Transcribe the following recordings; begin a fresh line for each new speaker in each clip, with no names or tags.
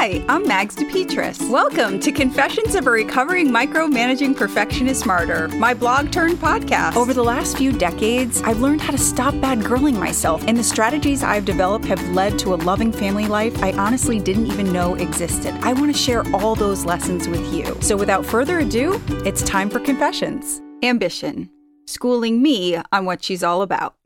Hi, I'm Mags DePetris. Welcome to Confessions of a Recovering Micromanaging Perfectionist Martyr, my blog turned podcast. Over the last few decades, I've learned how to stop bad girling myself, and the strategies I've developed have led to a loving family life I honestly didn't even know existed. I want to share all those lessons with you. So without further ado, it's time for Confessions. Ambition, schooling me on what she's all about.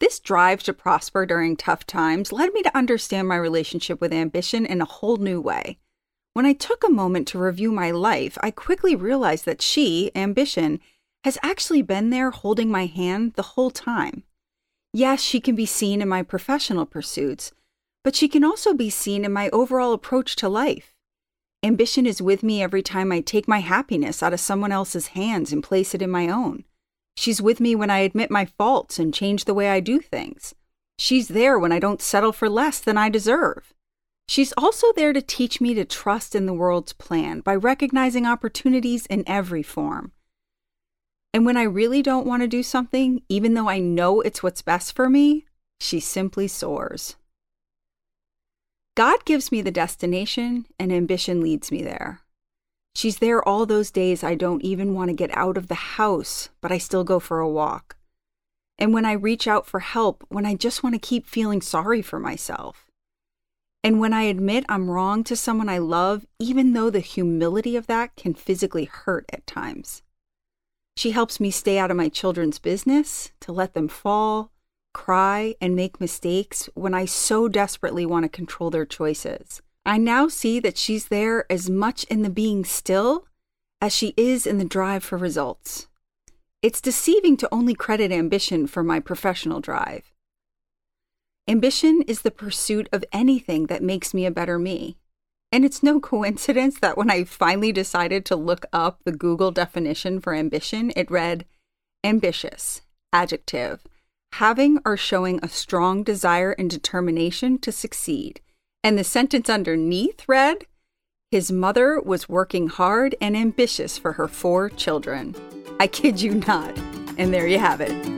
This drive to prosper during tough times led me to understand my relationship with ambition in a whole new way. When I took a moment to review my life, I quickly realized that she, ambition, has actually been there holding my hand the whole time. Yes, she can be seen in my professional pursuits, but she can also be seen in my overall approach to life. Ambition is with me every time I take my happiness out of someone else's hands and place it in my own. She's with me when I admit my faults and change the way I do things. She's there when I don't settle for less than I deserve. She's also there to teach me to trust in the world's plan by recognizing opportunities in every form. And when I really don't want to do something, even though I know it's what's best for me, she simply soars. God gives me the destination, and ambition leads me there. She's there all those days I don't even want to get out of the house, but I still go for a walk. And when I reach out for help, when I just want to keep feeling sorry for myself. And when I admit I'm wrong to someone I love, even though the humility of that can physically hurt at times. She helps me stay out of my children's business, to let them fall, cry, and make mistakes when I so desperately want to control their choices. I now see that she's there as much in the being still as she is in the drive for results. It's deceiving to only credit ambition for my professional drive. Ambition is the pursuit of anything that makes me a better me. And it's no coincidence that when I finally decided to look up the Google definition for ambition, it read ambitious, adjective, having or showing a strong desire and determination to succeed and the sentence underneath read His mother was working hard and ambitious for her four children. I kid you not. And there you have it.